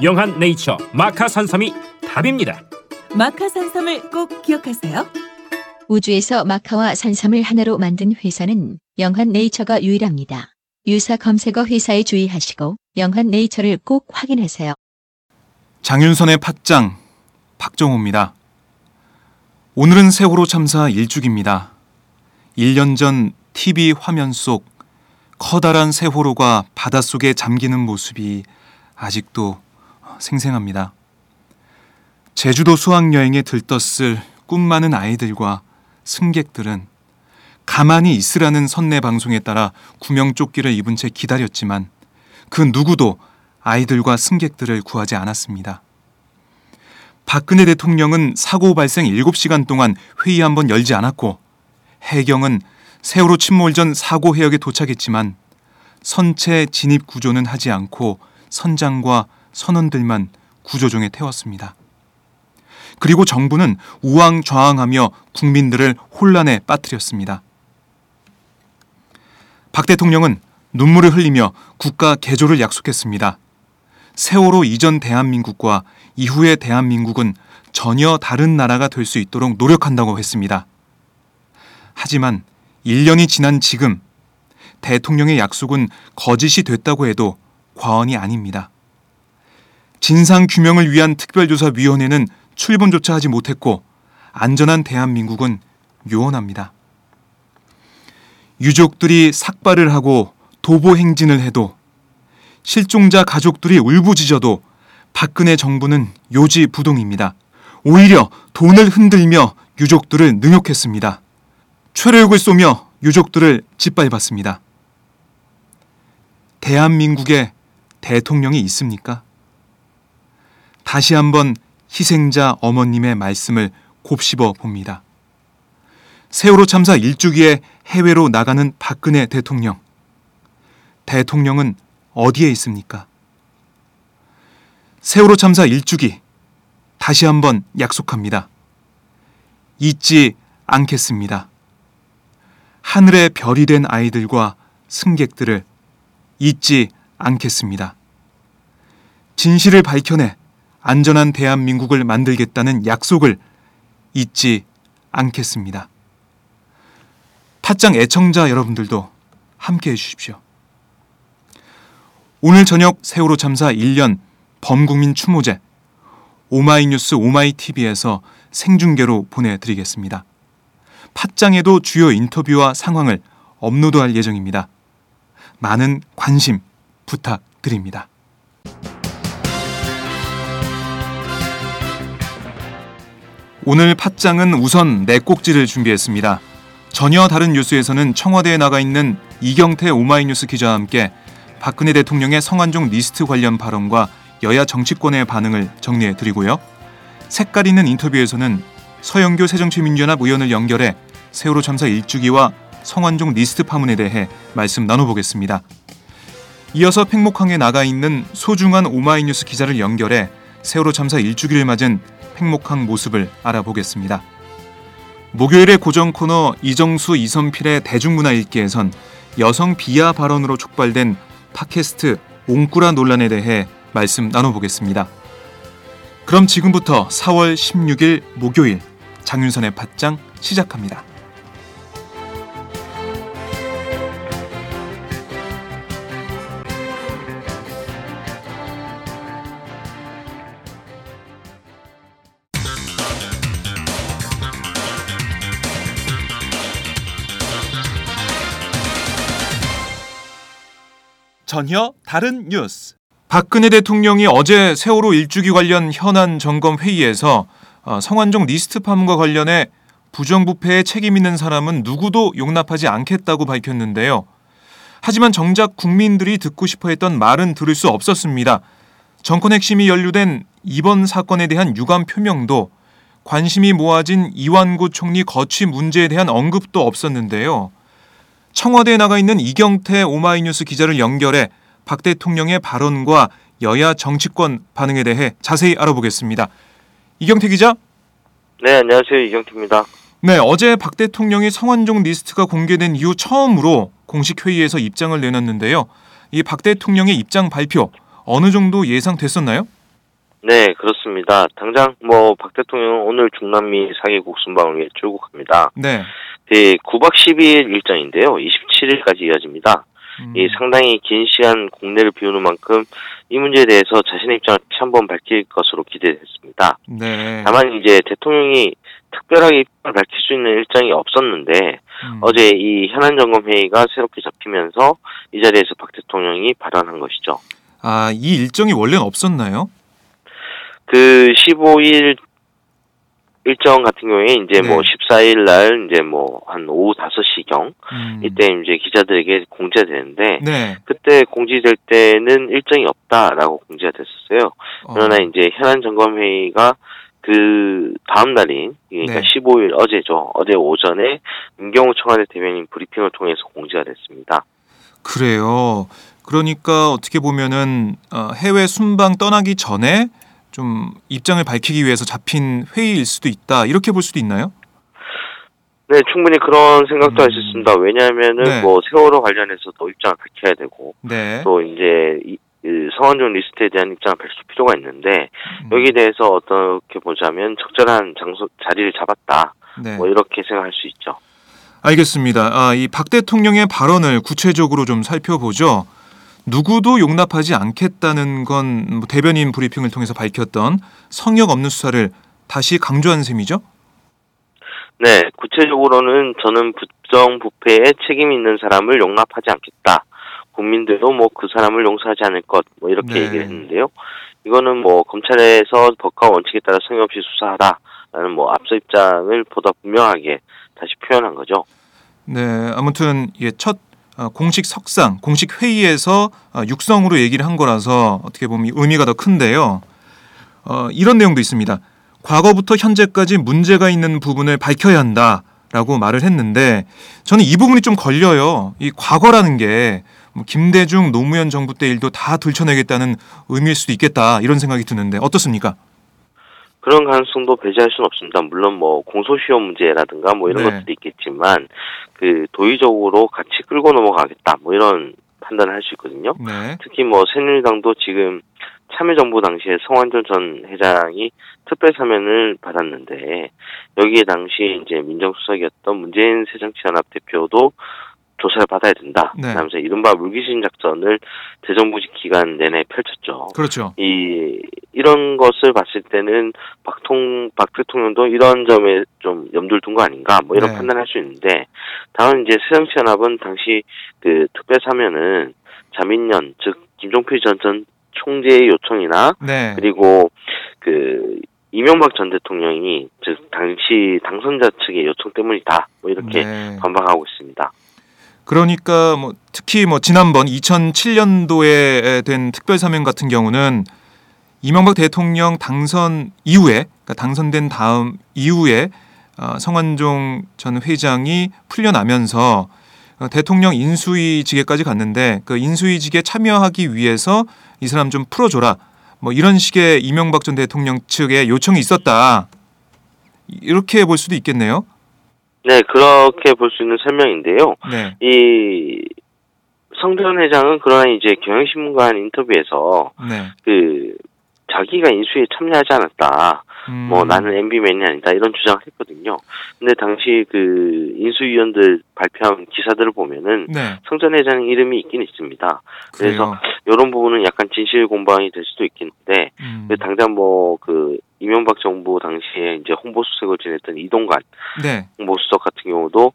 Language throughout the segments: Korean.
영한 네이처 마카 산삼이 답입니다. 마카 산삼을 꼭 기억하세요. 우주에서 마카와 산삼을 하나로 만든 회사는 영한 네이처가 유일합니다. 유사 검색어 회사에 주의하시고 영한 네이처를 꼭 확인하세요. 장윤선의 팟짱 박정호입니다. 오늘은 세월호 참사 1주기입니다. 1년 전 TV 화면 속 커다란 세월호가 바닷속에 잠기는 모습이 아직도 생생합니다. 제주도 수학여행에 들떴을 꿈 많은 아이들과 승객들은 가만히 있으라는 선내 방송에 따라 구명조끼를 입은 채 기다렸지만 그 누구도 아이들과 승객들을 구하지 않았습니다. 박근혜 대통령은 사고 발생 7시간 동안 회의 한 번 열지 않았고 해경은 세월호 침몰 전 사고 해역에 도착했지만 선체 진입 구조는 하지 않고 선장과 선원들만 구조종에 태웠습니다. 그리고 정부는 우왕좌왕하며 국민들을 혼란에 빠뜨렸습니다. 박 대통령은 눈물을 흘리며 국가 개조를 약속했습니다. 세월호 이전 대한민국과 이후의 대한민국은 전혀 다른 나라가 될 수 있도록 노력한다고 했습니다. 하지만 1년이 지난 지금 대통령의 약속은 거짓이 됐다고 해도 과언이 아닙니다. 진상 규명을 위한 특별조사위원회는 출범조차 하지 못했고 안전한 대한민국은 요원합니다. 유족들이 삭발을 하고 도보 행진을 해도 실종자 가족들이 울부짖어도 박근혜 정부는 요지부동입니다. 오히려 돈을 흔들며 유족들을 능욕했습니다. 최루욕을 쏘며 유족들을 짓밟았습니다. 대한민국에 대통령이 있습니까? 다시 한번 희생자 어머님의 말씀을 곱씹어 봅니다. 세월호 참사 1주기에 해외로 나가는 박근혜 대통령. 대통령은 어디에 있습니까? 세월호 참사 1주기 다시 한번 약속합니다. 잊지 않겠습니다. 하늘의 별이 된 아이들과 승객들을 잊지 않겠습니다. 진실을 밝혀내 안전한 대한민국을 만들겠다는 약속을 잊지 않겠습니다. 팟짱 애청자 여러분들도 함께 해주십시오. 오늘 저녁 세월호 참사 1년 범국민 추모제 오마이뉴스 오마이TV에서 생중계로 보내드리겠습니다. 팟짱에도 주요 인터뷰와 상황을 업로드할 예정입니다. 많은 관심 부탁드립니다. 오늘 팟짱은 우선 네 꼭지를 준비했습니다. 전혀 다른 뉴스에서는 청와대에 나가 있는 이경태 오마이뉴스 기자와 함께 박근혜 대통령의 성완종 리스트 관련 발언과 여야 정치권의 반응을 정리해 드리고요. 색깔 있는 인터뷰에서는 서영교 새정치민주연합 의원을 연결해 세월호 참사 1주기와 성완종 리스트 파문에 대해 말씀 나눠보겠습니다. 이어서 팽목항에 나가 있는 소중한 오마이뉴스 기자를 연결해 세월호 참사 1주기를 맞은 팽목항 모습을 알아보겠습니다. 목요일의 고정 코너 이정수 이선필의 대중문화 읽기에선 여성 비하 발언으로 촉발된 팟캐스트 옹꾸라 논란에 대해 말씀 나눠보겠습니다. 그럼 지금부터 4월 16일 목요일 장윤선의 팟짱 시작합니다. 전혀 다른 뉴스. 박근혜 대통령이 어제 세월호 일주기 관련 현안 점검 회의에서 어, 성완종 리스트 파문과 관련해 부정부패에 책임 있는 사람은 누구도 용납하지 않겠다고 밝혔는데요. 하지만 정작 국민들이 듣고 싶어 했던 말은 들을 수 없었습니다. 정권 핵심이 연루된 이번 사건에 대한 유감 표명도 관심이 모아진 이완구 총리 거취 문제에 대한 언급도 없었는데요. 청와대에 나가 있는 이경태 오마이뉴스 기자를 연결해 박 대통령의 발언과 여야 정치권 반응에 대해 자세히 알아보겠습니다. 이경태 기자. 네, 안녕하세요. 이경태입니다. 네, 어제 박 대통령이 성완종 리스트가 공개된 이후 처음으로 공식 회의에서 입장을 내놨는데요. 이 박 대통령의 입장 발표 어느 정도 예상됐었나요? 네, 그렇습니다. 당장 뭐 박 대통령은 오늘 중남미 4개국 순방을 위해 출국합니다. 네. 네, 9박 12일 일정인데요. 27일까지 이어집니다. 음, 이 상당히 긴 시간 국내를 비우는 만큼 이 문제에 대해서 자신의 입장을 다시 한번 밝힐 것으로 기대됐습니다. 네. 다만 이제 대통령이 특별하게 입장을 밝힐 수 있는 일정이 없었는데 음, 어제 이 현안 점검 회의가 새롭게 잡히면서 이 자리에서 박 대통령이 발언한 것이죠. 아, 이 일정이 원래는 없었나요? 그 15일 일정 같은 경우에 이제 네. 뭐 14일 날 이제 뭐 한 오후 5시경 음, 이때 이제 기자들에게 공지가 되는데 네. 그때 공지될 때는 일정이 없다라고 공지가 됐었어요. 어, 그러나 이제 현안 점검 회의가 그 다음 날인 그러니까 네. 15일 어제죠. 어제 오전에 윤경호 청와대 대변인 브리핑을 통해서 공지가 됐습니다. 그래요. 그러니까 어떻게 보면은 어, 해외 순방 떠나기 전에 좀 입장을 밝히기 위해서 잡힌 회의일 수도 있다. 이렇게 볼 수도 있나요? 네, 충분히 그런 생각도 할수 음. 있습니다. 왜냐하면은 네. 뭐 세월호 관련해서도 입장을 밝혀야 되고 네. 또 이제 이, 그 성완종 리스트에 대한 입장을 밝힐 필요가 있는데 음, 여기에 대해서 어떻게 보자면 적절한 장소 자리를 잡았다 네. 뭐 이렇게 생각할 수 있죠. 알겠습니다. 아, 이 박 대통령의 발언을 구체적으로 좀 살펴보죠. 누구도 용납하지 않겠다는 건뭐 대변인 브리핑을 통해서 밝혔던 성역 없는 수사를 다시 강조한 셈이죠. 네, 구체적으로는 저는 부정부패에 책임 있는 사람을 용납하지 않겠다. 국민들도 뭐 그 사람을 용서하지 않을 것 뭐 이렇게 네. 얘기를 했는데요. 이거는 뭐 검찰에서 법과 원칙에 따라 성의 없이 수사하다라는 뭐 앞서 입장을 보다 분명하게 다시 표현한 거죠. 네, 아무튼 이게 첫 어, 공식 석상, 공식 회의에서 어, 육성으로 얘기를 한 거라서 어떻게 보면 의미가 더 큰데요. 어, 이런 내용도 있습니다. 과거부터 현재까지 문제가 있는 부분을 밝혀야 한다 라고 말을 했는데 저는 이 부분이 좀 걸려요. 이 과거라는 게뭐 김대중 노무현 정부 때 일도 다 들춰내겠다는 의미일 수도 있겠다 이런 생각이 드는데 어떻습니까? 그런 가능성도 배제할 수는 없습니다. 물론 뭐 공소시효 문제라든가 뭐 이런 네. 것들도 있겠지만 그 도의적으로 같이 끌고 넘어가겠다 뭐 이런 판단을 할 수 있거든요. 네, 특히 뭐 새누리당도 지금 참여정부 당시에 성완종 전 회장이 특별 사면을 받았는데 여기에 당시 이제 민정수석이었던 문재인 새정치연합 대표도 조사를 받아야 된다. 네. 하면서 이른바 물귀신 작전을 대정부직 기간 내내 펼쳤죠. 그렇죠. 이 이런 것을 봤을 때는 박통 박 대통령도 이런 점에 좀 염두를 둔 거 아닌가 뭐 이런 네. 판단할 수 있는데 다만 이제 새정치연합은 당시 그 특별 사면은 자민련 즉 김종필 전, 전 총재의 요청이나 네, 그리고 그 이명박 전 대통령이 즉 당시 당선자 측의 요청 때문이다 뭐 이렇게 네. 반박하고 있습니다. 그러니까 뭐 특히 뭐 지난번 2007년도에 된 특별 사면 같은 경우는 이명박 대통령 당선 이후에 그러니까 당선된 다음 이후에 어, 성완종 전 회장이 풀려나면서 어, 대통령 인수위직에까지 갔는데 그 인수위직에 참여하기 위해서 이 사람 좀 풀어줘라 뭐 이런 식의 이명박 전 대통령 측의 요청이 있었다 이렇게 볼 수도 있겠네요. 네, 그렇게 볼 수 있는 설명인데요. 네. 이 성전 회장은 그러나 이제 경향신문과 한 인터뷰에서 네. 그 자기가 인수에 참여하지 않았다. 음. 뭐 나는 MB맨이 아니다 이런 주장을 했거든요. 근데 당시 그 인수위원들 발표한 기사들을 보면은 네. 성전 회장 이름이 있긴 있습니다. 그래요. 이런 부분은 약간 진실 공방이 될 수도 있겠는데 음. 그 당장 뭐 그 이명박 정부 당시에 이제 홍보수석을 지냈던 이동관 네. 홍보수석 같은 경우도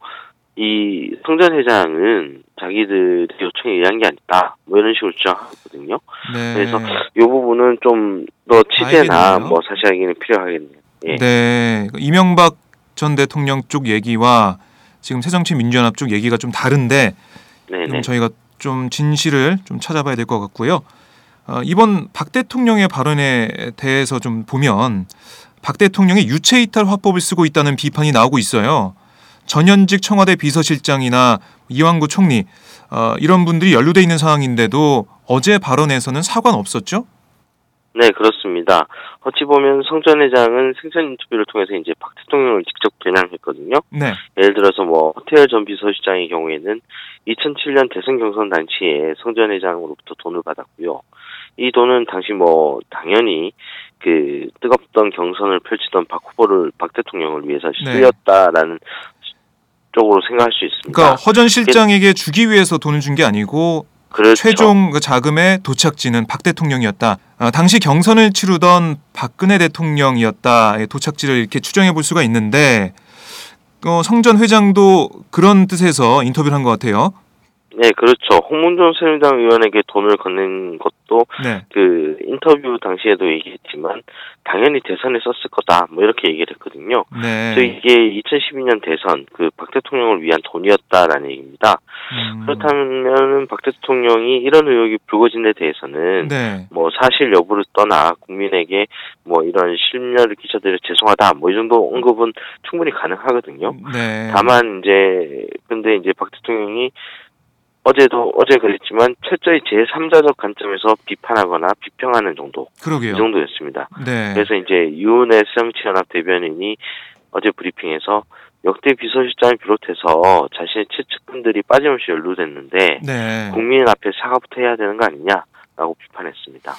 이 성전 회장은 자기들 요청에 의한 게 아니다. 뭐 이런 식으로 주장하거든요. 네. 그래서 이 부분은 좀 더 취재나. 뭐 사실하기는 필요하겠네요. 예. 네. 이명박 전 대통령 쪽 얘기와 지금 새정치민주연합 쪽 얘기가 좀 다른데 네네. 지금 저희가 좀 진실을 좀 찾아봐야 될 것 같고요. 어, 이번 박 대통령의 발언에 대해서 좀 보면 박 대통령이 유체 이탈 화법을 쓰고 있다는 비판이 나오고 있어요. 전현직 청와대 비서실장이나 이완구 총리 어, 이런 분들이 연루돼 있는 상황인데도 어제 발언에서는 사과는 없었죠? 네, 그렇습니다. 어찌 보면 성전 회장은 생전 인터뷰를 통해서 이제 박 대통령을 직접 겨냥했거든요. 네. 예를 들어서 뭐 호텔 전 비서실장의 경우에는 2007년 대선 경선 당시에 성전 회장으로부터 돈을 받았고요. 이 돈은 당시 뭐 당연히 그 뜨겁던 경선을 펼치던 박 후보를 박 대통령을 위해서 네. 쓰였다라는 쪽으로 생각할 수 있습니다. 그러니까 허전 실장에게 주기 위해서 돈을 준 게 아니고 그렇죠. 최종 그 자금의 도착지는 박 대통령이었다. 어, 당시 경선을 치르던 박근혜 대통령이었다의 도착지를 이렇게 추정해 볼 수가 있는데 어, 성전 회장도 그런 뜻에서 인터뷰를 한 것 같아요. 네, 그렇죠. 홍문종 새누리당 의원에게 돈을 건넨 것도 네, 그 인터뷰 당시에도 얘기했지만 당연히 대선에 썼을 거다 뭐 이렇게 얘기를 했거든요. 네. 그래서 이게 2012년 대선 그 박 대통령을 위한 돈이었다라는 얘기입니다. 음, 그렇다면은 박 대통령이 이런 의혹이 불거진 데 대해서는 네, 뭐 사실 여부를 떠나 국민에게 뭐 이런 실명을 끼쳐드려 죄송하다 뭐 이 정도 언급은 충분히 가능하거든요. 네. 다만 이제 근데 이제 박 대통령이 어제도 어제 그랬지만 철저히 제3자적 관점에서 비판하거나 비평하는 정도 이 그러게요. 정도였습니다. 네. 그래서 이제 유은혜 새정치연합 대변인이 어제 브리핑에서 역대 비서실장을 비롯해서 자신의 최측근들이 빠짐없이 연루됐는데 네. 국민 앞에 사과부터 해야 되는 거 아니냐라고 비판했습니다.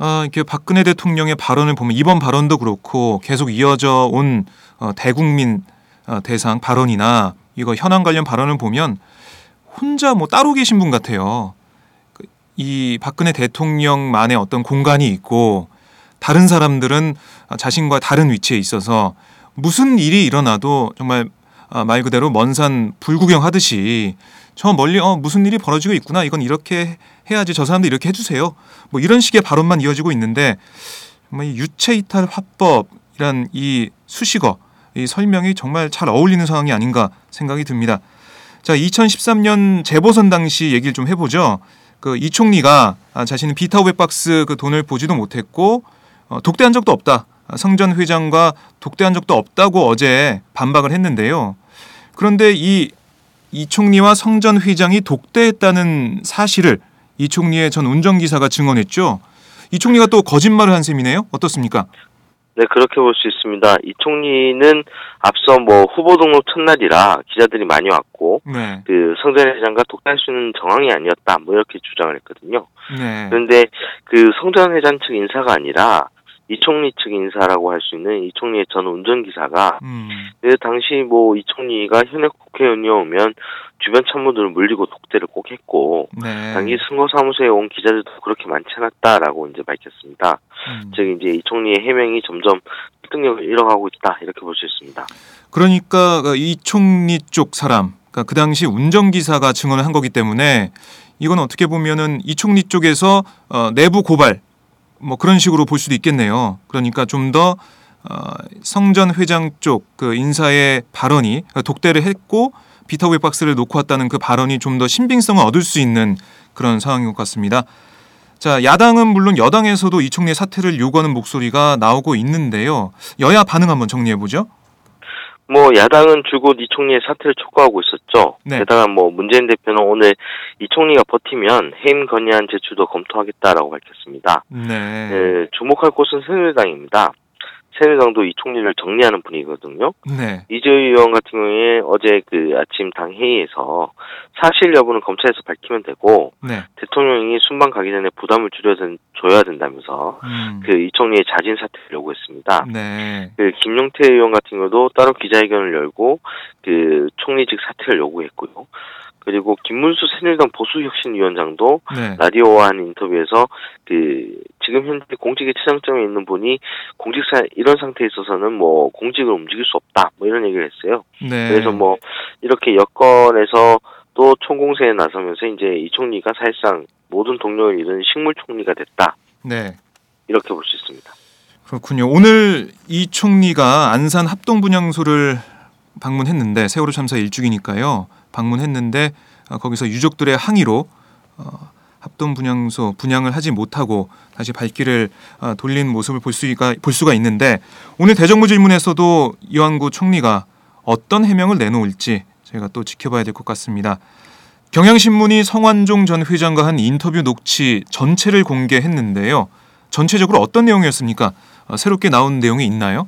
아, 이렇게 박근혜 대통령의 발언을 보면 이번 발언도 그렇고 계속 이어져 온 어, 대국민 어, 대상 발언이나 이거 현안 관련 발언을 보면 혼자 뭐 따로 계신 분 같아요. 그이 박근혜 대통령만의 어떤 공간이 있고 다른 사람들은 자신과 다른 위치에 있어서 무슨 일이 일어나도 정말 아, 말 그대로 먼 산 불구경 하듯이 저 멀리 어 무슨 일이 벌어지고 있구나 이건 이렇게 해야지 저 사람들 이렇게 해주세요 뭐 이런 식의 발언만 이어지고 있는데 정말 이 유체 이탈 화법이란 이 수식어 이 설명이 정말 잘 어울리는 상황이 아닌가 생각이 듭니다. 자 2013년 재보선 당시 얘기를 좀 해보죠. 그 이 총리가 아, 자신은 비타 웹박스 그 돈을 보지도 못했고 어, 독대한 적도 없다. 아, 성전 회장과 독대한 적도 없다고 어제 반박을 했는데요. 그런데 이, 이 총리와 성전 회장이 독대했다는 사실을 이 총리의 전 운전기사가 증언했죠. 이 총리가 또 거짓말을 한 셈이네요. 어떻습니까? 네, 그렇게 볼 수 있습니다. 이 총리는 앞서 뭐 후보 등록 첫날이라 기자들이 많이 왔고 네. 그 성전 회장과 수 있는 정황이 아니었다 뭐 이렇게 주장을 했거든요. 네. 그런데 그 성전 회장 측 인사가 아니라 이 총리 측 인사라고 할 수 있는 이 총리의 전 운전기사가 음, 그 당시 뭐 이 총리가 현역 국회의원이 오면 주변 참모들을 물리고 독대를 꼭 했고 네. 당시 선거사무소에 온 기자들도 그렇게 많지 않았다라고 이제 밝혔습니다. 음. 즉 이제 이 총리의 해명이 점점 설득력을 잃어가고 있다 이렇게 볼 수 있습니다. 그러니까 그이 총리 쪽 사람, 그러니까 그 당시 운전기사가 증언을 한 거기 때문에 이건 어떻게 보면은 이 총리 쪽에서 어, 내부 고발 뭐 그런 식으로 볼 수도 있겠네요. 그러니까 좀더 어, 성전 회장 쪽 그 인사의 발언이 독대를 했고 비타 웹박스를 놓고 왔다는 그 발언이 좀 더 신빙성을 얻을 수 있는 그런 상황인 것 같습니다. 자, 야당은 물론 여당에서도 이 총리의 사퇴를 요구하는 목소리가 나오고 있는데요. 여야 반응 한번 정리해 보죠. 뭐 야당은 줄곧 이 총리의 사퇴를 촉구하고 있었죠. 네. 게다가 뭐 문재인 대표는 오늘 이 총리가 버티면 해임 건의안 제출도 검토하겠다라고 밝혔습니다. 네. 네, 주목할 곳은 새누리당입니다. 새누리당도 이 총리를 정리하는 분이거든요. 네. 이재희 의원 같은 경우에 어제 그 아침 당 회의에서 사실 여부는 검찰에서 밝히면 되고 네. 대통령이 순방 가기 전에 부담을 줄여 든, 줘야 된다면서 음. 그이 총리의 자진 사퇴를 요구했습니다. 네. 그 김용태 의원 같은 경우도 따로 기자회견을 열고 그 총리직 사퇴를 요구했고요. 그리고 김문수 새누리당 보수혁신위원장도 네. 라디오와 한 인터뷰에서 그 지금 현재 공직의 최장점에 있는 분이 공직사 이런 상태에 있어서는 뭐 공직을 움직일 수 없다 뭐 이런 얘기를 했어요. 네. 그래서 뭐 이렇게 여건에서 또 총공세에 나서면서 이제 이 총리가 사실상 모든 동력을 잃은 식물 총리가 됐다 네. 이렇게 볼 수 있습니다. 그렇군요. 오늘 이 총리가 안산 합동 분향소를 방문했는데 세월호 참사 일주기니까요. 방문했는데 어, 거기서 유족들의 항의로 어, 합동 분향소 분양을 하지 못하고 다시 발길을 어, 돌린 모습을 볼 수가 볼 수가 있는데 오늘 대정부 질문에서도 이완구 총리가 어떤 해명을 내놓을지 저희가 또 지켜봐야 될 것 같습니다. 경향신문이 성완종 전 회장과 한 인터뷰 녹취 전체를 공개했는데요. 전체적으로 어떤 내용이었습니까? 어, 새롭게 나온 내용이 있나요?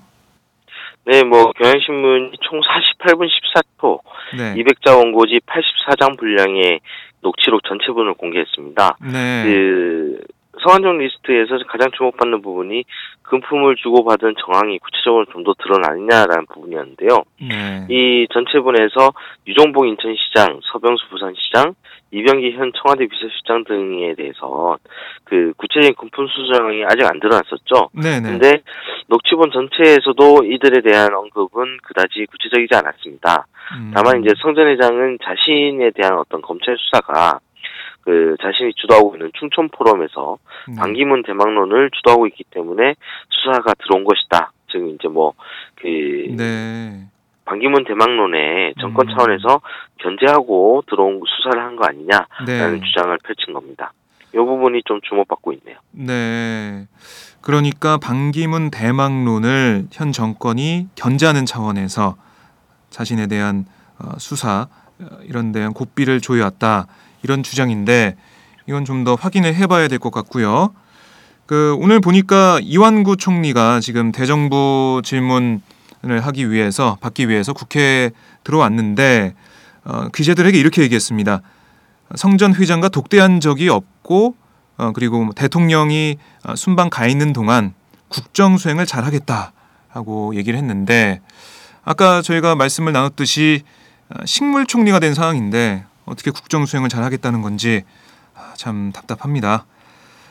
네, 뭐 경향신문이 총 48분 14초, 네. 200자 원고지 84장 분량의 녹취록 전체분을 공개했습니다. 네. 그 성완종 리스트에서 가장 주목받는 부분이 금품을 주고받은 정황이 구체적으로 좀 더 드러나느냐라는 부분이었는데요. 네. 이 전체분에서 유정복 인천시장, 서병수 부산시장, 이병기 현 청와대 비서실장 등에 대해서 그 구체적인 금품 수정이 아직 안 드러났었죠. 네, 네. 근데 녹취본 전체에서도 이들에 대한 언급은 그다지 구체적이지 않았습니다. 음. 다만 이제 성전 회장은 자신에 대한 어떤 검찰 수사가 그 자신이 주도하고 있는 충청 포럼에서 네. 반기문 대망론을 주도하고 있기 때문에 수사가 들어온 것이다. 즉 이제 뭐그 네. 반기문 대망론에 정권 음. 차원에서 견제하고 들어온 수사를 한 거 아니냐라는 네. 주장을 펼친 겁니다. 이 부분이 좀 주목받고 있네요. 네. 그러니까 반기문 대망론을 현 정권이 견제하는 차원에서 자신에 대한 어, 수사 어, 이런 데한 고삐를 조여왔다 이런 주장인데 이건 좀 더 확인을 해봐야 될 것 같고요. 그 오늘 보니까 이완구 총리가 지금 대정부 질문을 하기 위해서 받기 위해서 국회에 들어왔는데 어, 기자들에게 이렇게 얘기했습니다. 성전 회장과 독대한 적이 없고 어, 그리고 대통령이 어, 순방 가 있는 동안 국정 수행을 잘하겠다 하고 얘기를 했는데 아까 저희가 말씀을 나눴듯이 어, 식물 총리가 된 상황인데 어떻게 국정 수행을 잘하겠다는 건지 아, 참 답답합니다.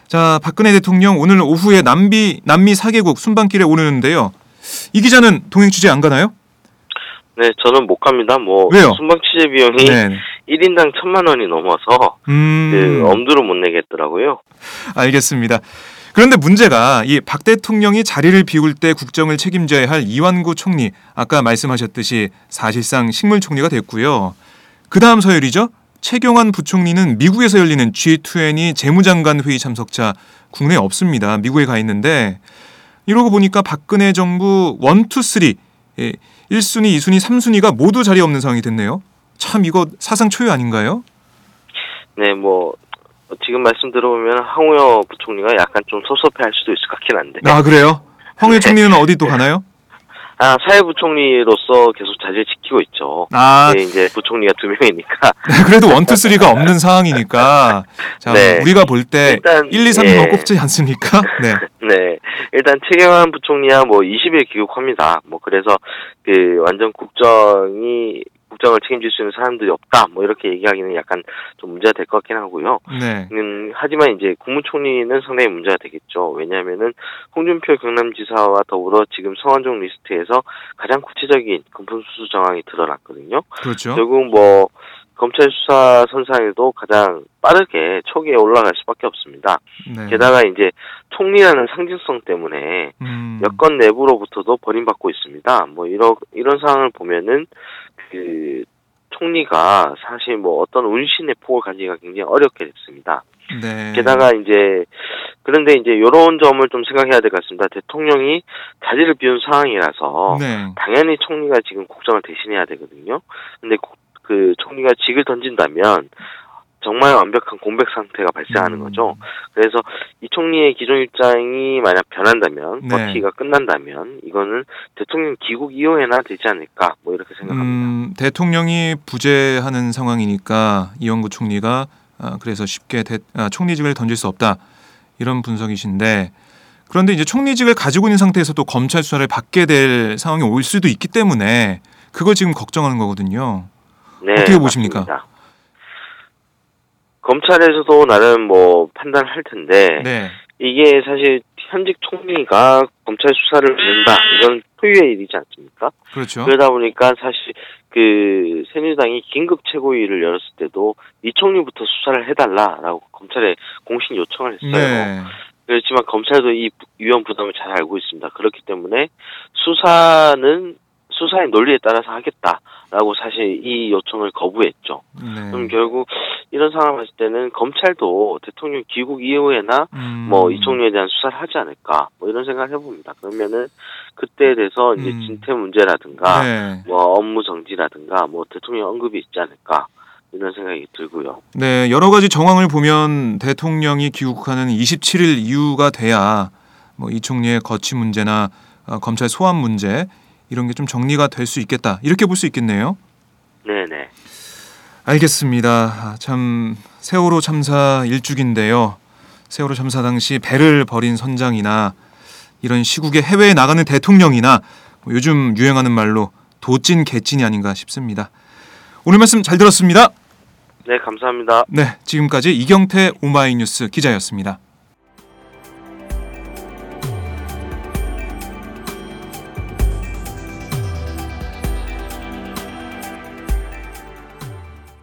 자 박근혜 대통령 오늘 오후에 남비 남미 4개국 순방길에 오르는데요. 이 기자는 동행 취재 안 가나요? 네, 저는 못 갑니다. 뭐 왜요? 순방 취재 비용이 네. 1인당 천만 원이 넘어서 음. 그 엄두를 못 내겠더라고요. 알겠습니다. 그런데 문제가 이 박 대통령이 자리를 비울 때 국정을 책임져야 할 이완구 총리 아까 말씀하셨듯이 사실상 식물 총리가 됐고요. 그 다음 서열이죠. 최경환 부총리는 미국에서 열리는 G20 재무장관 회의 참석자 국내에 없습니다. 미국에 가 있는데 이러고 보니까 박근혜 정부 1, 2, 3 예, 1순위, 2순위, 3순위가 모두 자리 없는 상황이 됐네요. 참 이거 사상 초유 아닌가요? 네, 뭐 지금 말씀 들어보면 황우여 부총리가 약간 좀 섭섭해할 수도 있을 것 같긴 한데. 아 그래요? 황해 총리는 어디 또 가나요? 아 사회부총리로서 계속 자리를 지키고 있죠. 아 네, 이제 부총리가 두 명이니까. 그래도 원투 쓰리가 없는 상황이니까 자 네. 우리가 볼때 일단, 1, 2, 3, 예. 4만 꼽지 않습니까? 네. 네, 일단 최경환 부총리야 뭐 20일 귀국합니다. 뭐 그래서 그 완전 국정이 국정을 책임질 수 있는 사람들이 없다. 뭐 이렇게 얘기하기는 약간 좀 문제가 될 것 같긴 하고요. 네. 음, 하지만 이제 국무총리는 상당히 문제가 되겠죠. 왜냐하면은 홍준표 경남지사와 더불어 지금 성완종 리스트에서 가장 구체적인 금품 수수 정황이 드러났거든요. 그렇죠. 결국 뭐 검찰 수사 선상에도 가장 빠르게 초기에 올라갈 수밖에 없습니다. 네. 게다가 이제 총리라는 상징성 때문에 음, 여권 내부로부터도 버림받고 있습니다. 뭐 이런 이런 상황을 보면은 그 총리가 사실 뭐 어떤 운신의 폭을 가지기가 굉장히 어렵게 됐습니다. 네. 게다가 이제 그런데 이제 이런 점을 좀 생각해야 될 것 같습니다. 대통령이 자리를 비운 상황이라서 네. 당연히 총리가 지금 국정을 대신해야 되거든요. 근데 고- 그 총리가 직을 던진다면 정말 완벽한 공백 상태가 발생하는 음. 거죠. 그래서 이 총리의 기존 입장이 만약 변한다면 네. 버티기가 끝난다면 이거는 대통령 귀국 이후에나 되지 않을까 뭐 이렇게 생각합니다. 음, 대통령이 부재하는 상황이니까 이영구 총리가 아, 그래서 쉽게 대, 아, 총리직을 던질 수 없다 이런 분석이신데 그런데 이제 총리직을 가지고 있는 상태에서 또 검찰 수사를 받게 될 상황이 올 수도 있기 때문에 그걸 지금 걱정하는 거거든요. 네, 어떻게 보십니까? 맞습니다. 검찰에서도 나름 뭐 판단할 텐데 네. 이게 사실 현직 총리가 검찰 수사를 받는다 이건 소유의 일이지 않습니까? 그렇죠. 그러다 보니까 사실 그 새누리당이 긴급 최고위를 열었을 때도 이 총리부터 수사를 해달라라고 검찰에 공식 요청을 했어요. 네. 그렇지만 검찰도 이 위험 부담을 잘 알고 있습니다. 그렇기 때문에 수사는 수사의 논리에 따라서 하겠다라고 사실 이 요청을 거부했죠. 네. 그럼 결국 이런 상황을 봤을 때는 검찰도 대통령 귀국 이후에나 음. 뭐이 총리에 대한 수사를 하지 않을까 뭐 이런 생각을 해봅니다. 그러면은 그때에 대해서 이제 음. 진퇴 문제라든가 네. 뭐 업무 정지라든가 뭐 대통령 언급이 있지 않을까 이런 생각이 들고요. 네, 여러 가지 정황을 보면 대통령이 귀국하는 27일 이후가 돼야 뭐 이 총리의 거취 문제나 어, 검찰 소환 문제 이런 게 좀 정리가 될 수 있겠다 이렇게 볼 수 있겠네요. 네네. 알겠습니다. 아, 참 세월호 참사 일주기인데요. 세월호 참사 당시 배를 버린 선장이나 이런 시국에 해외에 나가는 대통령이나 뭐 요즘 유행하는 말로 도찐 개찐이 아닌가 싶습니다. 오늘 말씀 잘 들었습니다. 네 감사합니다. 네, 지금까지 이경태 오마이뉴스 기자였습니다.